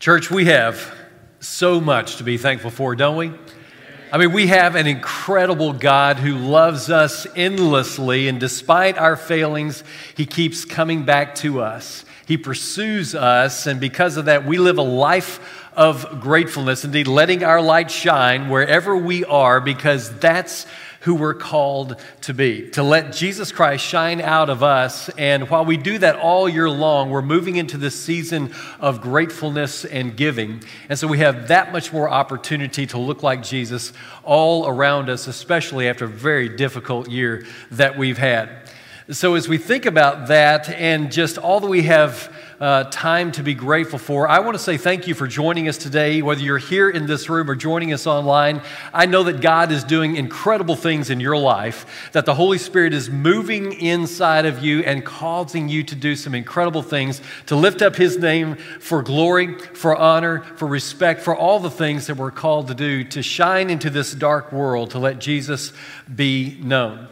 Church, we have so much to be thankful for, don't we? I mean, we have an incredible God who loves us endlessly, and despite our failings, He keeps coming back to us. He pursues us, and because of that, we live a life of gratefulness, indeed, letting our light shine wherever we are, because that's who we're called to be, to let Jesus Christ shine out of us. And while we do that all year long, we're moving into this season of gratefulness and giving. And so we have that much more opportunity to look like Jesus all around us, especially after a very difficult year that we've had. So as we think about that and just all that we have uh, time to be grateful for. I want to say thank you for joining us today, whether you're here in this room or joining us online. I know that God is doing incredible things in your life, that the Holy Spirit is moving inside of you and causing you to do some incredible things to lift up His name for glory, for honor, for respect, for all the things that we're called to do to shine into this dark world, to let Jesus be known.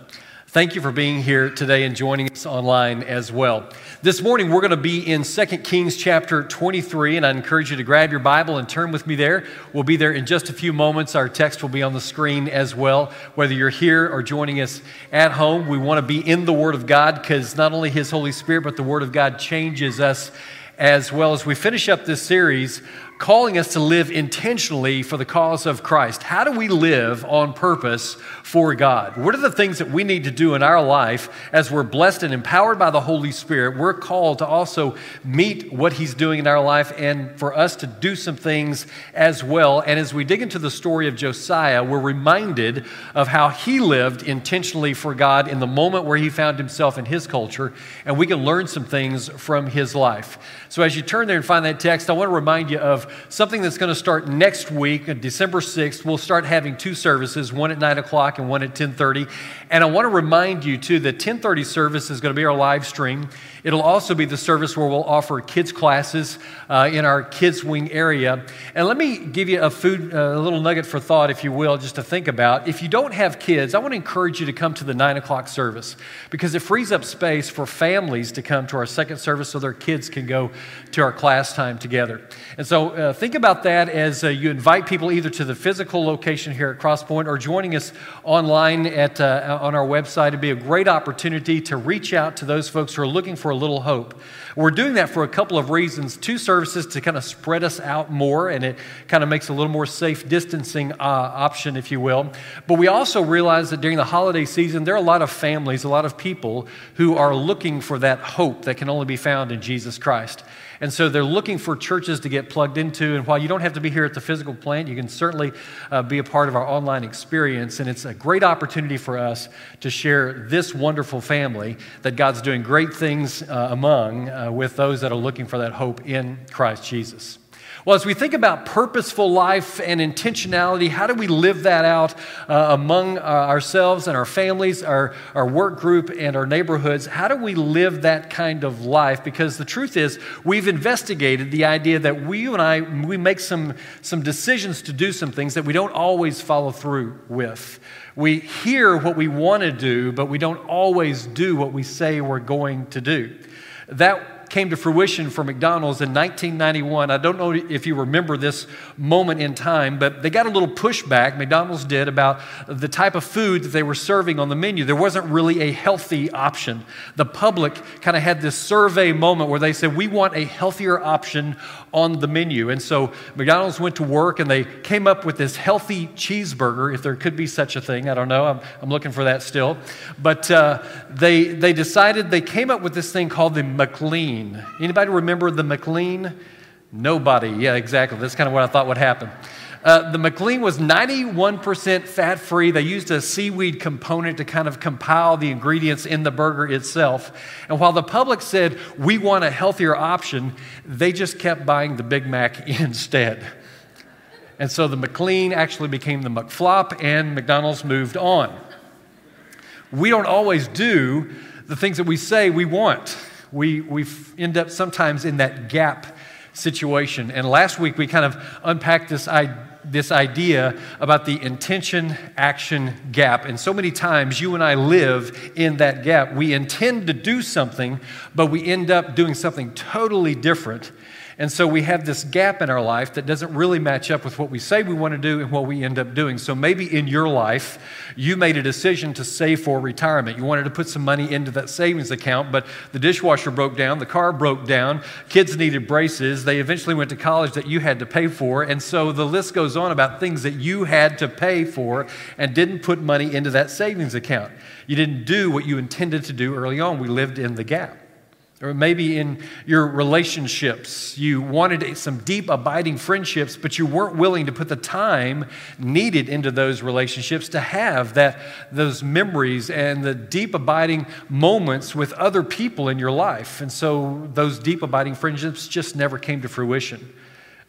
Thank you for being here today and joining us online as well. This morning we're going to be in 2 Kings chapter 23, and I encourage you to grab your Bible and turn with me there. We'll be there in just a few moments. Our text will be on the screen as well. Whether you're here or joining us at home, we want to be in the Word of God because not only His Holy Spirit, but the Word of God changes us as well as we finish up this series calling us to live intentionally for the cause of Christ. How do we live on purpose for God? What are the things that we need to do in our life as we're blessed and empowered by the Holy Spirit? We're called to also meet what He's doing in our life and for us to do some things as well. And as we dig into the story of Josiah, we're reminded of how he lived intentionally for God in the moment where he found himself in his culture, and we can learn some things from his life. So as you turn there and find that text, I want to remind you of something that's going to start next week, uh, December 6th. We'll start having two services, one at 9 o'clock and one at 10.30. And I want to remind you, too, that 10.30 service is going to be our live stream. It'll also be the service where we'll offer kids classes uh, in our kids wing area. And let me give you a food, uh, a little nugget for thought, if you will, just to think about. If you don't have kids, I want to encourage you to come to the 9 o'clock service because it frees up space for families to come to our second service so their kids can go to our class time together. And so uh, think about that as uh, you invite people either to the physical location here at Crosspoint or joining us online at, uh, on our website. It'd be a great opportunity to reach out to those folks who are looking for little hope. We're doing that for a couple of reasons. Two services to kind of spread us out more, and it kind of makes a little more safe distancing uh, option, if you will. But we also realize that during the holiday season, there are a lot of families, a lot of people who are looking for that hope that can only be found in Jesus Christ. And so they're looking for churches to get plugged into. And while you don't have to be here at the physical plant, you can certainly uh, be a part of our online experience. And it's a great opportunity for us to share this wonderful family that God's doing great things uh, among uh, with those that are looking for that hope in Christ Jesus. Well, as we think about purposeful life and intentionality, how do we live that out uh, among uh, ourselves and our families, our, our work group, and our neighborhoods? How do we live that kind of life? Because the truth is, we've investigated the idea that we, you and I, we make some, some decisions to do some things that we don't always follow through with. We hear what we want to do, but we don't always do what we say we're going to do. That came to fruition for McDonald's in 1991. I don't know if you remember this moment in time, but they got a little pushback, McDonald's did, about the type of food that they were serving on the menu. There wasn't really a healthy option. The public kind of had this survey moment where they said, We want a healthier option on the menu. And so McDonald's went to work and they came up with this healthy cheeseburger, if there could be such a thing. I don't know. I'm, I'm looking for that still. But uh, they, they decided, they came up with this thing called the McLean. Anybody remember the McLean? Nobody. Yeah, exactly. That's kind of what I thought would happen. Uh, the McLean was 91% fat free. They used a seaweed component to kind of compile the ingredients in the burger itself. And while the public said, we want a healthier option, they just kept buying the Big Mac instead. And so the McLean actually became the McFlop, and McDonald's moved on. We don't always do the things that we say we want. We, we end up sometimes in that gap situation. And last week we kind of unpacked this this idea about the intention action gap. And so many times you and I live in that gap. We intend to do something, but we end up doing something totally different. And so we have this gap in our life that doesn't really match up with what we say we want to do and what we end up doing. So maybe in your life, you made a decision to save for retirement. You wanted to put some money into that savings account, but the dishwasher broke down, the car broke down, kids needed braces, they eventually went to college that you had to pay for. And so the list goes on about things that you had to pay for and didn't put money into that savings account. You didn't do what you intended to do early on. We lived in the gap. Or maybe in your relationships, you wanted some deep, abiding friendships, but you weren't willing to put the time needed into those relationships to have that, those memories and the deep, abiding moments with other people in your life. And so those deep, abiding friendships just never came to fruition.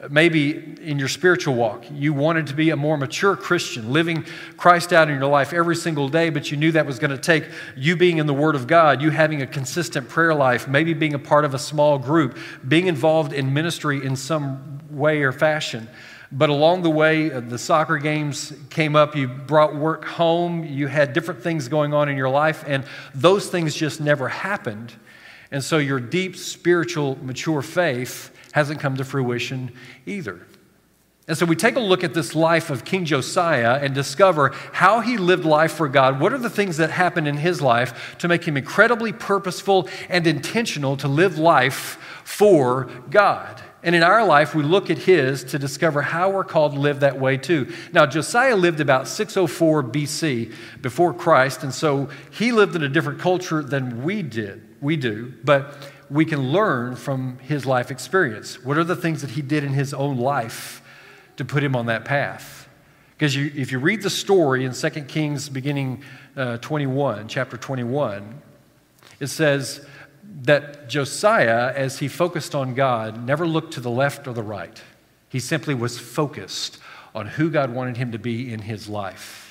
Maybe in your spiritual walk, you wanted to be a more mature Christian, living Christ out in your life every single day, but you knew that was going to take you being in the Word of God, you having a consistent prayer life, maybe being a part of a small group, being involved in ministry in some way or fashion. But along the way, uh, the soccer games came up, you brought work home, you had different things going on in your life, and those things just never happened. And so your deep spiritual, mature faith hasn't come to fruition either. And so we take a look at this life of King Josiah and discover how he lived life for God. What are the things that happened in his life to make him incredibly purposeful and intentional to live life for God? And in our life, we look at his to discover how we're called to live that way too. Now, Josiah lived about 604 BC before Christ, and so he lived in a different culture than we did. We do, but we can learn from his life experience. What are the things that he did in his own life to put him on that path? Because you, if you read the story in 2 Kings beginning uh, 21, chapter 21, it says that Josiah, as he focused on God, never looked to the left or the right. He simply was focused on who God wanted him to be in his life.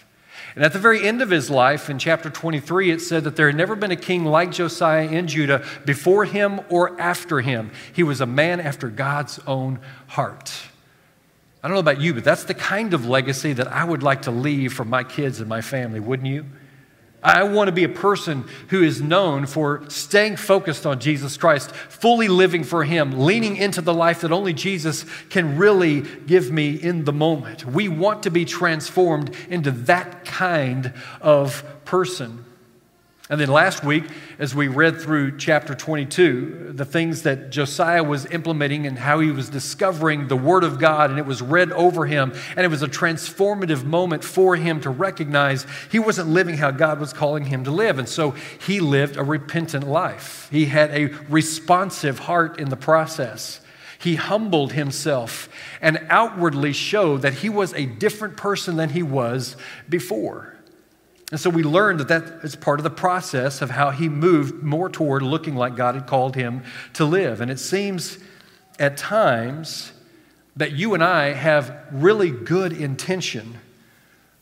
And at the very end of his life, in chapter 23, it said that there had never been a king like Josiah in Judah before him or after him. He was a man after God's own heart. I don't know about you, but that's the kind of legacy that I would like to leave for my kids and my family, wouldn't you? I want to be a person who is known for staying focused on Jesus Christ, fully living for Him, leaning into the life that only Jesus can really give me in the moment. We want to be transformed into that kind of person. And then last week, as we read through chapter 22, the things that Josiah was implementing and how he was discovering the Word of God, and it was read over him, and it was a transformative moment for him to recognize he wasn't living how God was calling him to live. And so he lived a repentant life. He had a responsive heart in the process. He humbled himself and outwardly showed that he was a different person than he was before. And so we learned that that is part of the process of how he moved more toward looking like God had called him to live. And it seems at times that you and I have really good intention,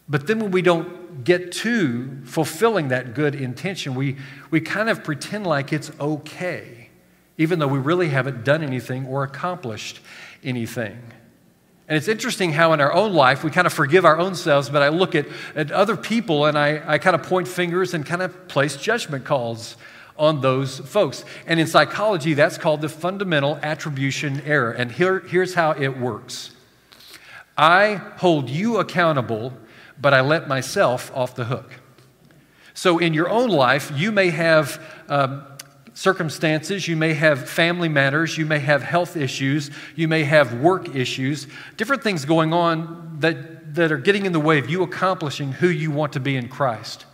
but then when we don't get to fulfilling that good intention, we, we kind of pretend like it's okay, even though we really haven't done anything or accomplished anything. And it's interesting how in our own life we kind of forgive our own selves, but I look at, at other people and I, I kind of point fingers and kind of place judgment calls on those folks. And in psychology, that's called the fundamental attribution error. And here, here's how it works I hold you accountable, but I let myself off the hook. So in your own life, you may have. Um, circumstances, you may have family matters, you may have health issues, you may have work issues, different things going on that, that are getting in the way of you accomplishing who you want to be in Christ.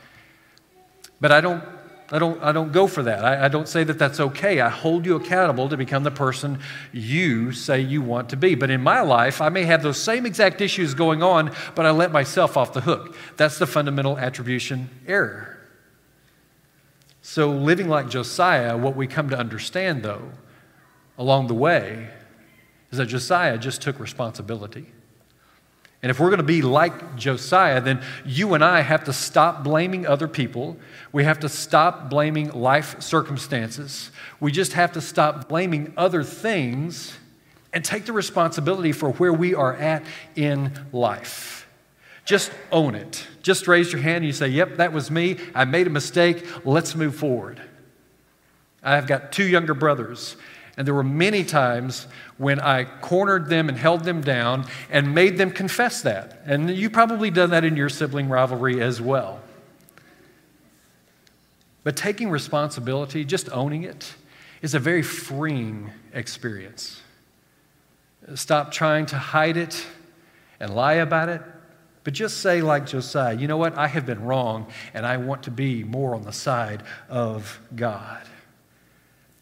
But I don't, I don't, I don't go for that. I, I don't say that that's okay. I hold you accountable to become the person you say you want to be. But in my life, I may have those same exact issues going on, but I let myself off the hook. That's the fundamental attribution error. So, living like Josiah, what we come to understand, though, along the way, is that Josiah just took responsibility. And if we're going to be like Josiah, then you and I have to stop blaming other people. We have to stop blaming life circumstances. We just have to stop blaming other things and take the responsibility for where we are at in life. Just own it. Just raise your hand and you say, Yep, that was me. I made a mistake. Let's move forward. I've got two younger brothers, And there were many times when I cornered them and held them down and made them confess that. And you've probably done that in your sibling rivalry as well. But taking responsibility, just owning it, is a very freeing experience. Stop trying to hide it and lie about it, but just say, like Josiah, you know what? I have been wrong, and I want to be more on the side of God.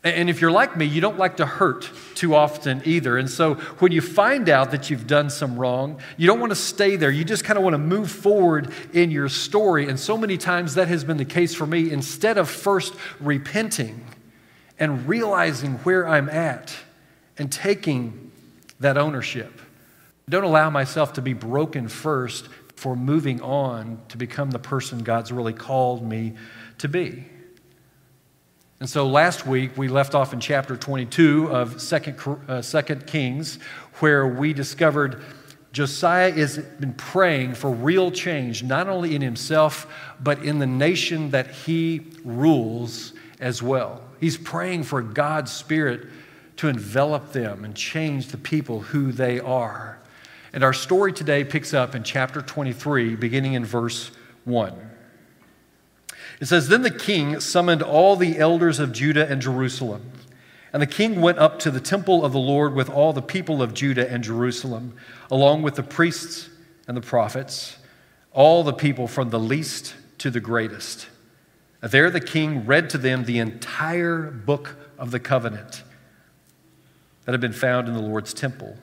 And if you're like me, you don't like to hurt too often either. And so when you find out that you've done some wrong, you don't want to stay there. You just kind of want to move forward in your story. And so many times that has been the case for me. Instead of first repenting and realizing where I'm at and taking that ownership, don't allow myself to be broken first for moving on to become the person God's really called me to be. And so last week we left off in chapter 22 of Second, uh, Second Kings, where we discovered Josiah has been praying for real change, not only in himself, but in the nation that he rules as well. He's praying for God's Spirit to envelop them and change the people who they are. And our story today picks up in chapter 23, beginning in verse 1. It says, Then the king summoned all the elders of Judah and Jerusalem. And the king went up to the temple of the Lord with all the people of Judah and Jerusalem, along with the priests and the prophets, all the people from the least to the greatest. There the king read to them the entire book of the covenant that had been found in the Lord's temple.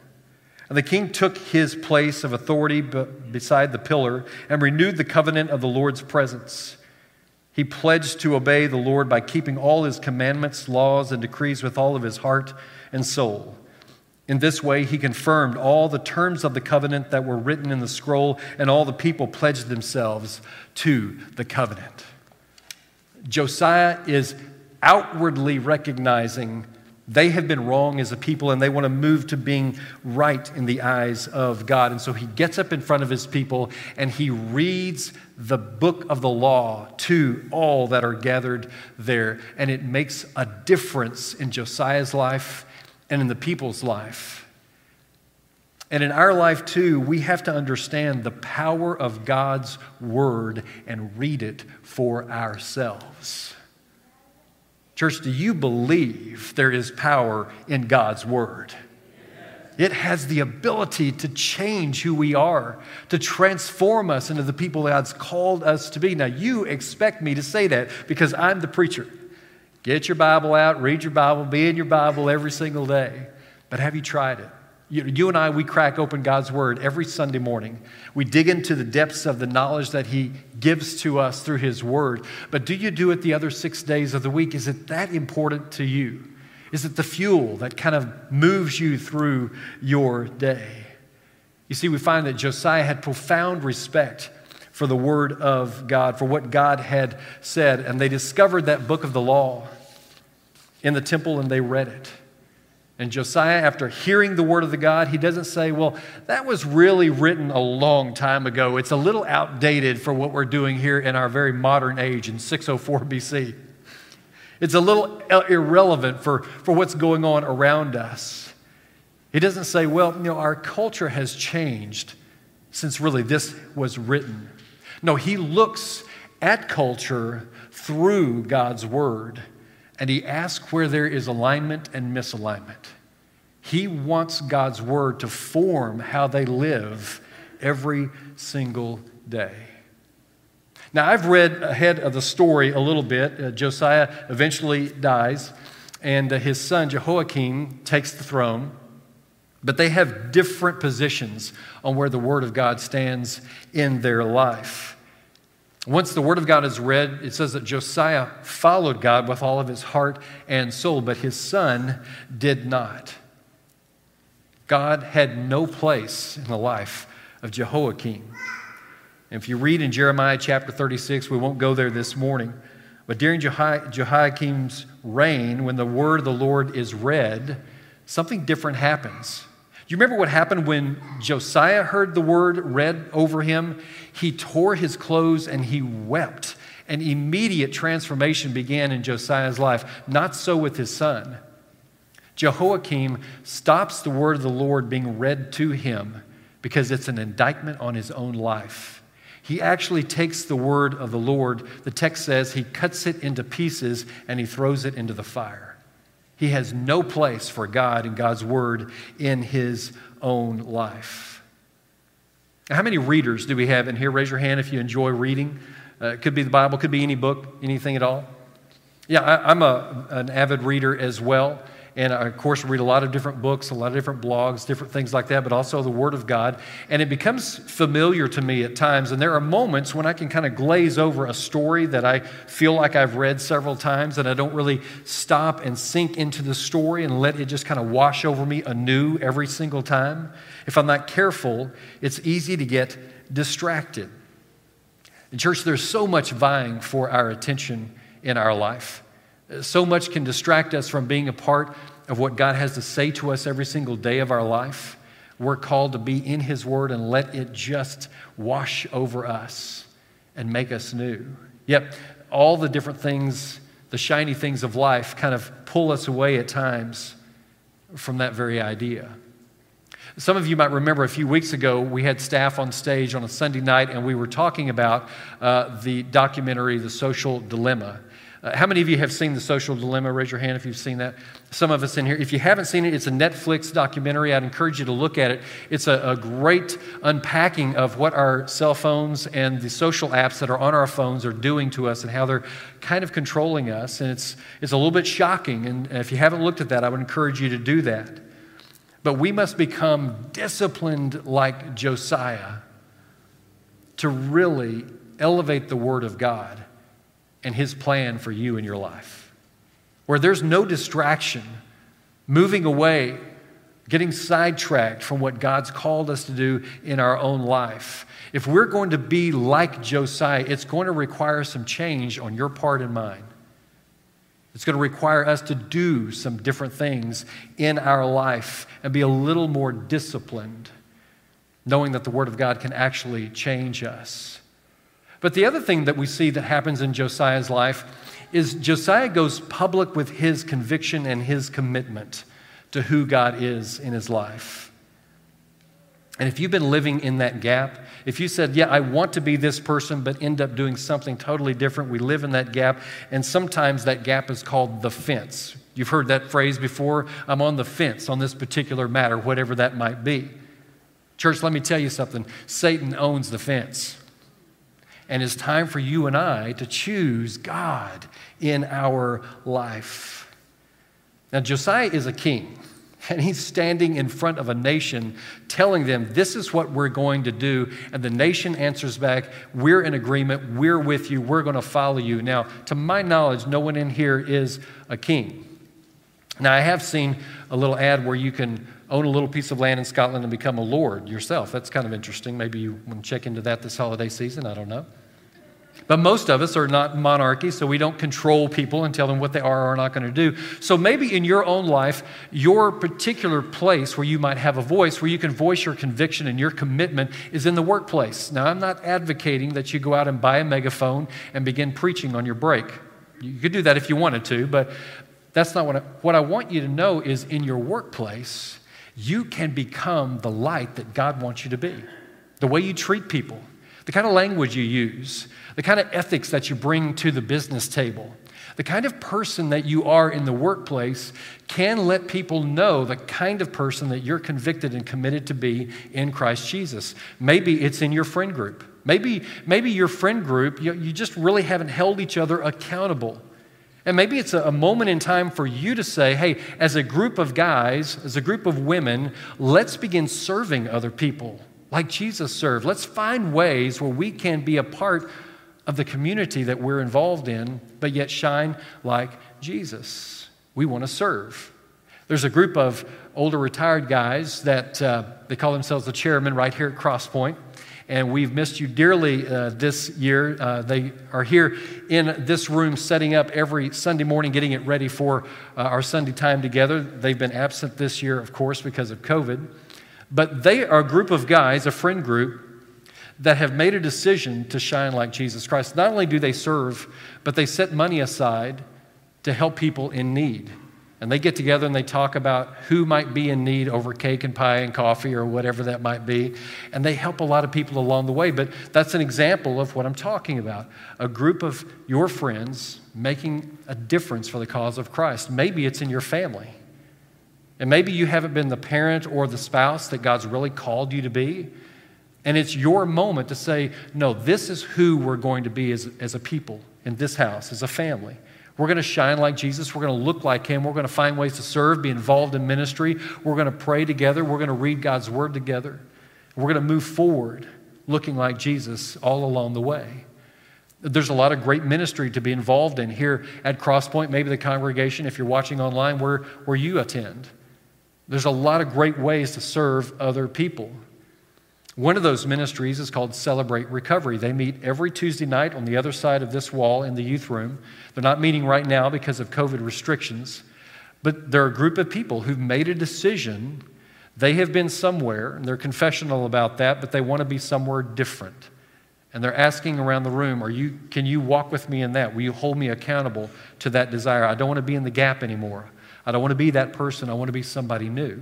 And the king took his place of authority beside the pillar and renewed the covenant of the Lord's presence. He pledged to obey the Lord by keeping all his commandments, laws, and decrees with all of his heart and soul. In this way, he confirmed all the terms of the covenant that were written in the scroll, and all the people pledged themselves to the covenant. Josiah is outwardly recognizing they have been wrong as a people and they want to move to being right in the eyes of God. And so he gets up in front of his people and he reads the book of the law to all that are gathered there. And it makes a difference in Josiah's life and in the people's life. And in our life, too, we have to understand the power of God's word and read it for ourselves. Church, do you believe there is power in God's Word? It has the ability to change who we are, to transform us into the people God's called us to be. Now, you expect me to say that because I'm the preacher. Get your Bible out, read your Bible, be in your Bible every single day. But have you tried it? You, and I, we crack open God's Word every Sunday morning. We dig into the depths of the knowledge that He gives to us through His Word. But do you do it the other six days of the week? Is it that important to you? Is it the fuel that kind of moves you through your day? You see, we find that Josiah had profound respect for the Word of God, for what God had said. And they discovered that book of the law in the temple and they read it. And Josiah, after hearing the word of the God, he doesn't say, Well, that was really written a long time ago. It's a little outdated for what we're doing here in our very modern age in 604 BC. It's a little irrelevant for, for what's going on around us. He doesn't say, Well, you know, our culture has changed since really this was written. No, he looks at culture through God's word and he asks where there is alignment and misalignment. He wants God's word to form how they live every single day. Now, I've read ahead of the story a little bit. Uh, Josiah eventually dies, and uh, his son Jehoiakim takes the throne. But they have different positions on where the Word of God stands in their life. Once the word of God is read, it says that Josiah followed God with all of his heart and soul, but his son did not. God had no place in the life of Jehoiakim. If you read in Jeremiah chapter 36, we won't go there this morning, but during Jehoiakim's reign, when the word of the Lord is read, something different happens. Do you remember what happened when Josiah heard the word read over him? He tore his clothes and he wept. An immediate transformation began in Josiah's life. Not so with his son. Jehoiakim stops the word of the Lord being read to him because it's an indictment on his own life. He actually takes the word of the Lord, the text says he cuts it into pieces and he throws it into the fire. He has no place for God and God's word in his own life. How many readers do we have in here? Raise your hand if you enjoy reading. Uh, it could be the Bible, could be any book, anything at all. Yeah, I, am a, an avid reader as well. And of course, read a lot of different books, a lot of different blogs, different things like that, but also the Word of God. And it becomes familiar to me at times. And there are moments when I can kind of glaze over a story that I feel like I've read several times, and I don't really stop and sink into the story and let it just kind of wash over me anew every single time. If I'm not careful, it's easy to get distracted. In church, there's so much vying for our attention in our life. So much can distract us from being a part of what God has to say to us every single day of our life. We're called to be in His Word and let it just wash over us and make us new. Yep, all the different things, the shiny things of life, kind of pull us away at times from that very idea. Some of you might remember a few weeks ago, we had staff on stage on a Sunday night, and we were talking about uh, the documentary, The Social Dilemma. Uh, how many of you have seen The Social Dilemma? Raise your hand if you've seen that. Some of us in here. If you haven't seen it, it's a Netflix documentary. I'd encourage you to look at it. It's a, a great unpacking of what our cell phones and the social apps that are on our phones are doing to us and how they're kind of controlling us. And it's, it's a little bit shocking. And if you haven't looked at that, I would encourage you to do that. But we must become disciplined like Josiah to really elevate the Word of God and His plan for you in your life. Where there's no distraction, moving away, getting sidetracked from what God's called us to do in our own life. If we're going to be like Josiah, it's going to require some change on your part and mine. It's going to require us to do some different things in our life and be a little more disciplined, knowing that the Word of God can actually change us. But the other thing that we see that happens in Josiah's life is Josiah goes public with his conviction and his commitment to who God is in his life. And if you've been living in that gap, if you said, Yeah, I want to be this person, but end up doing something totally different, we live in that gap. And sometimes that gap is called the fence. You've heard that phrase before I'm on the fence on this particular matter, whatever that might be. Church, let me tell you something Satan owns the fence. And it's time for you and I to choose God in our life. Now, Josiah is a king, and he's standing in front of a nation telling them, This is what we're going to do. And the nation answers back, We're in agreement. We're with you. We're going to follow you. Now, to my knowledge, no one in here is a king. Now, I have seen a little ad where you can own a little piece of land in Scotland and become a lord yourself. That's kind of interesting. Maybe you want to check into that this holiday season. I don't know. But most of us are not monarchy, so we don't control people and tell them what they are or are not going to do. So maybe in your own life, your particular place where you might have a voice, where you can voice your conviction and your commitment, is in the workplace. Now, I'm not advocating that you go out and buy a megaphone and begin preaching on your break. You could do that if you wanted to, but that's not what I, what I want you to know is in your workplace, you can become the light that God wants you to be. The way you treat people, the kind of language you use, the kind of ethics that you bring to the business table, the kind of person that you are in the workplace can let people know the kind of person that you're convicted and committed to be in Christ Jesus. Maybe it's in your friend group. Maybe, maybe your friend group, you, you just really haven't held each other accountable. And maybe it's a, moment in time for you to say, hey, as a group of guys, as a group of women, let's begin serving other people like Jesus served. Let's find ways where we can be a part of the community that we're involved in, but yet shine like Jesus. We want to serve. There's a group of older retired guys that uh, they call themselves the chairman right here at Crosspoint. And we've missed you dearly uh, this year. Uh, they are here in this room setting up every Sunday morning, getting it ready for uh, our Sunday time together. They've been absent this year, of course, because of COVID. But they are a group of guys, a friend group, that have made a decision to shine like Jesus Christ. Not only do they serve, but they set money aside to help people in need. And they get together and they talk about who might be in need over cake and pie and coffee or whatever that might be. And they help a lot of people along the way. But that's an example of what I'm talking about a group of your friends making a difference for the cause of Christ. Maybe it's in your family. And maybe you haven't been the parent or the spouse that God's really called you to be. And it's your moment to say, no, this is who we're going to be as, as a people in this house, as a family. We're going to shine like Jesus. We're going to look like Him. We're going to find ways to serve, be involved in ministry. We're going to pray together. We're going to read God's Word together. We're going to move forward looking like Jesus all along the way. There's a lot of great ministry to be involved in here at Crosspoint, maybe the congregation, if you're watching online, where, where you attend. There's a lot of great ways to serve other people. One of those ministries is called Celebrate Recovery. They meet every Tuesday night on the other side of this wall in the youth room. They're not meeting right now because of COVID restrictions, but they're a group of people who've made a decision. They have been somewhere, and they're confessional about that, but they want to be somewhere different. And they're asking around the room, Are you, Can you walk with me in that? Will you hold me accountable to that desire? I don't want to be in the gap anymore. I don't want to be that person. I want to be somebody new.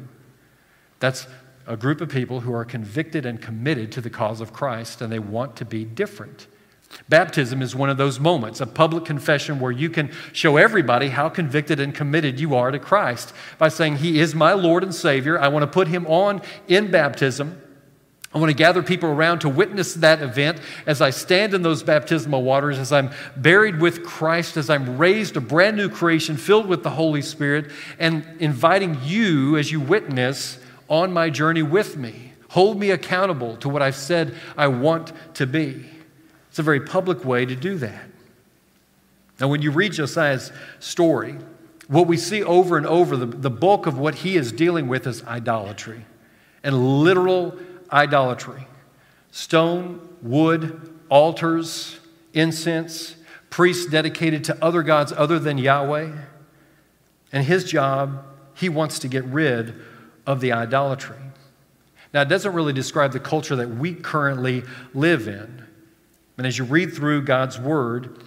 That's a group of people who are convicted and committed to the cause of Christ and they want to be different. Baptism is one of those moments, a public confession where you can show everybody how convicted and committed you are to Christ by saying, He is my Lord and Savior. I want to put Him on in baptism. I want to gather people around to witness that event as I stand in those baptismal waters, as I'm buried with Christ, as I'm raised a brand new creation filled with the Holy Spirit, and inviting you as you witness on my journey with me. Hold me accountable to what I've said I want to be. It's a very public way to do that. Now, when you read Josiah's story, what we see over and over, the, the bulk of what he is dealing with is idolatry and literal idolatry stone, wood, altars, incense, priests dedicated to other gods other than Yahweh. And his job, he wants to get rid of the idolatry. Now, it doesn't really describe the culture that we currently live in. And as you read through God's word,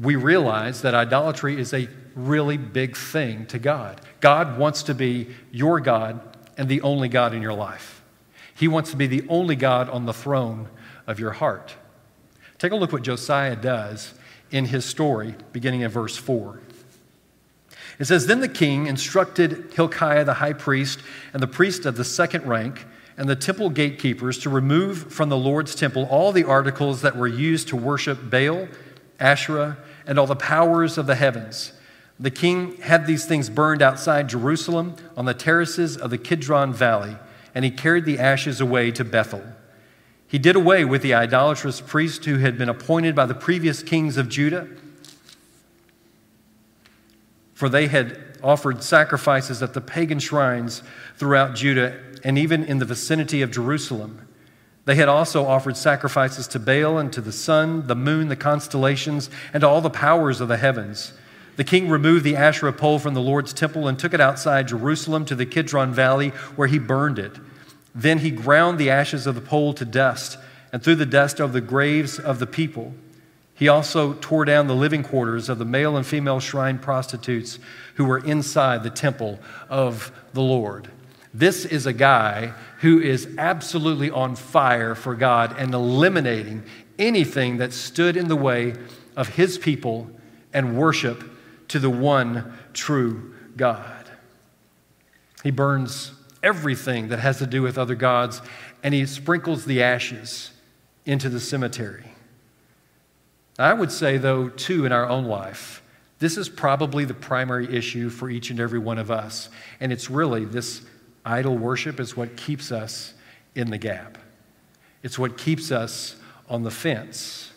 we realize that idolatry is a really big thing to God. God wants to be your God and the only God in your life. He wants to be the only God on the throne of your heart. Take a look what Josiah does in his story, beginning in verse 4. It says, Then the king instructed Hilkiah the high priest and the priest of the second rank and the temple gatekeepers to remove from the Lord's temple all the articles that were used to worship Baal, Asherah, and all the powers of the heavens. The king had these things burned outside Jerusalem on the terraces of the Kidron Valley, and he carried the ashes away to Bethel. He did away with the idolatrous priest who had been appointed by the previous kings of Judah for they had offered sacrifices at the pagan shrines throughout Judah and even in the vicinity of Jerusalem. They had also offered sacrifices to Baal and to the sun, the moon, the constellations, and all the powers of the heavens. The king removed the Asherah pole from the Lord's temple and took it outside Jerusalem to the Kidron Valley, where he burned it. Then he ground the ashes of the pole to dust and threw the dust over the graves of the people. He also tore down the living quarters of the male and female shrine prostitutes who were inside the temple of the Lord. This is a guy who is absolutely on fire for God and eliminating anything that stood in the way of his people and worship to the one true God. He burns everything that has to do with other gods and he sprinkles the ashes into the cemetery. I would say, though, too, in our own life, this is probably the primary issue for each and every one of us. And it's really this idol worship is what keeps us in the gap. It's what keeps us on the fence.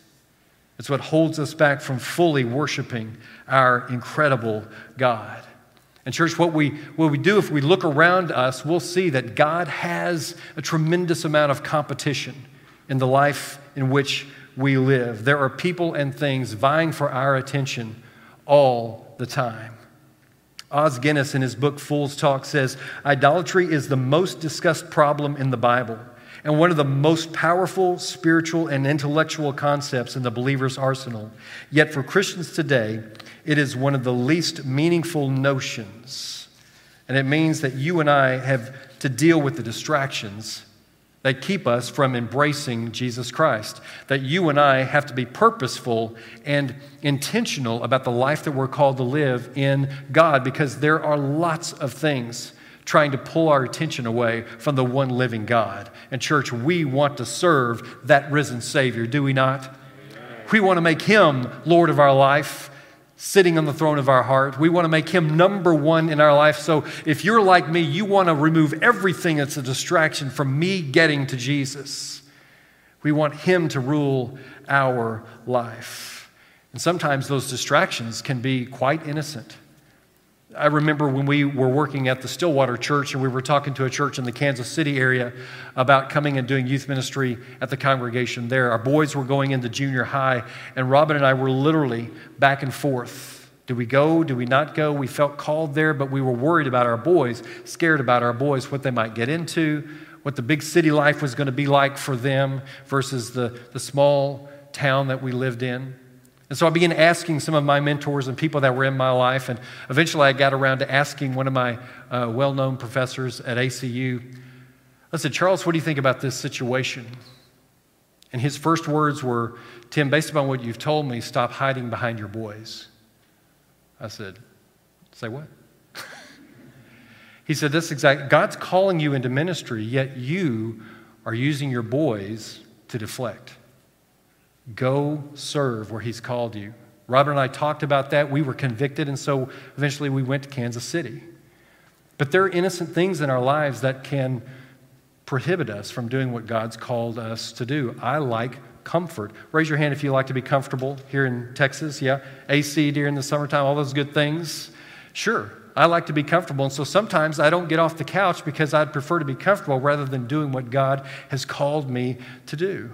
It's what holds us back from fully worshiping our incredible God. And, church, what we, what we do if we look around us, we'll see that God has a tremendous amount of competition in the life in which we live. There are people and things vying for our attention all the time. Os Guinness, in his book Fool's Talk, says idolatry is the most discussed problem in the Bible. and one of the most powerful spiritual and intellectual concepts in the believer's arsenal. Yet for Christians today, it is one of the least meaningful notions. And it means that you and I have to deal with the distractions that keep us from embracing Jesus Christ. That you and I have to be purposeful and intentional about the life that we're called to live in God because there are lots of things trying to pull our attention away from the one living God. And, church, we want to serve that risen Savior, do we not? We want to make Him Lord of our life, sitting on the throne of our heart. We want to make Him number one in our life. So, if you're like me, you want to remove everything that's a distraction from me getting to Jesus. We want Him to rule our life. And sometimes those distractions can be quite innocent. I remember when we were working at the Stillwater Church and we were talking to a church in the Kansas City area about coming and doing youth ministry at the congregation there. Our boys were going into junior high, and Robin and I were literally back and forth. Do we go? Do we not go? We felt called there, but we were worried about our boys, scared about our boys, what they might get into, what the big city life was going to be like for them versus the, the small town that we lived in. And so I began asking some of my mentors and people that were in my life. And eventually I got around to asking one of my uh, well known professors at ACU. I said, Charles, what do you think about this situation? And his first words were, Tim, based upon what you've told me, stop hiding behind your boys. I said, Say what? he said, This exact God's calling you into ministry, yet you are using your boys to deflect. Go serve where He's called you. Robert and I talked about that. We were convicted, and so eventually we went to Kansas City. But there are innocent things in our lives that can prohibit us from doing what God's called us to do. I like comfort. Raise your hand if you like to be comfortable here in Texas. Yeah. AC during the summertime, all those good things. Sure. I like to be comfortable. And so sometimes I don't get off the couch because I'd prefer to be comfortable rather than doing what God has called me to do.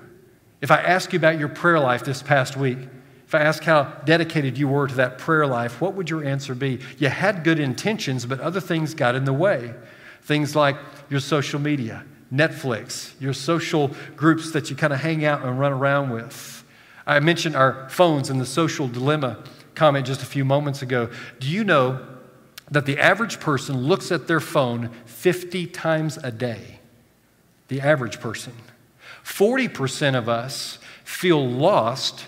If I ask you about your prayer life this past week, if I ask how dedicated you were to that prayer life, what would your answer be? You had good intentions, but other things got in the way. Things like your social media, Netflix, your social groups that you kind of hang out and run around with. I mentioned our phones and the social dilemma comment just a few moments ago. Do you know that the average person looks at their phone 50 times a day? The average person. 40% of us feel lost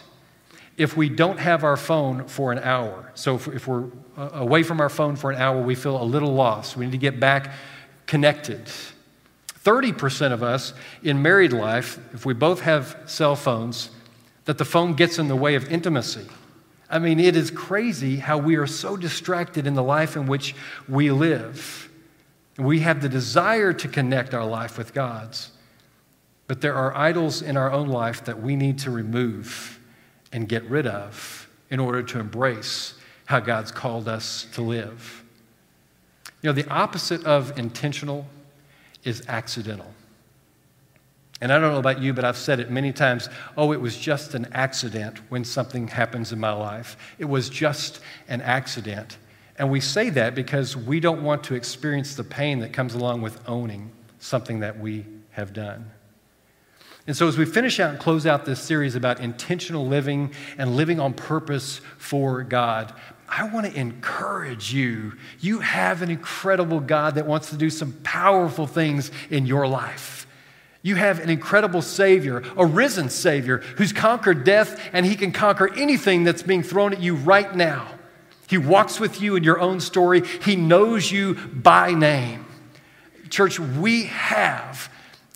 if we don't have our phone for an hour. So if, if, we're uh, away from our phone for an hour, we feel a little lost. We need to get back connected. 30% of us in married life, if we both have cell phones, that the phone gets in the way of intimacy. I mean, it is crazy how we are so distracted in the life in which we live. We have the desire to connect our life with God's. But there are idols in our own life that we need to remove and get rid of in order to embrace how God's called us to live. You know, the opposite of intentional is accidental. And I don't know about you, but I've said it many times oh, it was just an accident when something happens in my life. It was just an accident. And we say that because we don't want to experience the pain that comes along with owning something that we have done. And so, as we finish out and close out this series about intentional living and living on purpose for God, I want to encourage you. You have an incredible God that wants to do some powerful things in your life. You have an incredible Savior, a risen Savior, who's conquered death and he can conquer anything that's being thrown at you right now. He walks with you in your own story, he knows you by name. Church, we have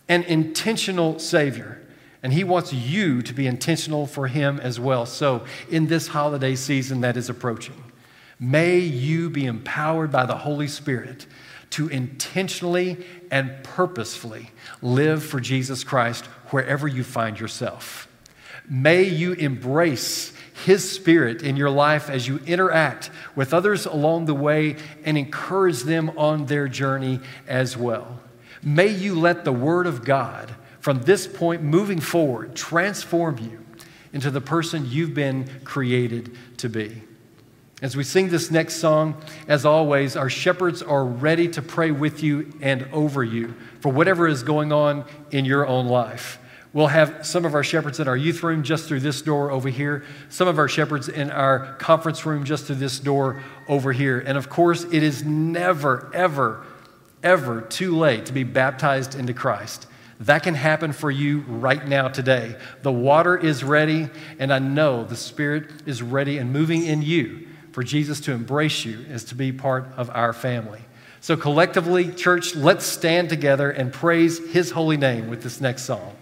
an intentional Savior. And He wants you to be intentional for Him as well. So, in this holiday season that is approaching, may you be empowered by the Holy Spirit to intentionally and purposefully live for Jesus Christ wherever you find yourself. May you embrace His Spirit in your life as you interact with others along the way and encourage them on their journey as well. May you let the Word of God from this point moving forward transform you into the person you've been created to be. As we sing this next song, as always, our shepherds are ready to pray with you and over you for whatever is going on in your own life. We'll have some of our shepherds in our youth room just through this door over here, some of our shepherds in our conference room just through this door over here. And of course, it is never, ever, ever too late to be baptized into Christ. That can happen for you right now today. The water is ready, and I know the Spirit is ready and moving in you for Jesus to embrace you as to be part of our family. So, collectively, church, let's stand together and praise His holy name with this next song.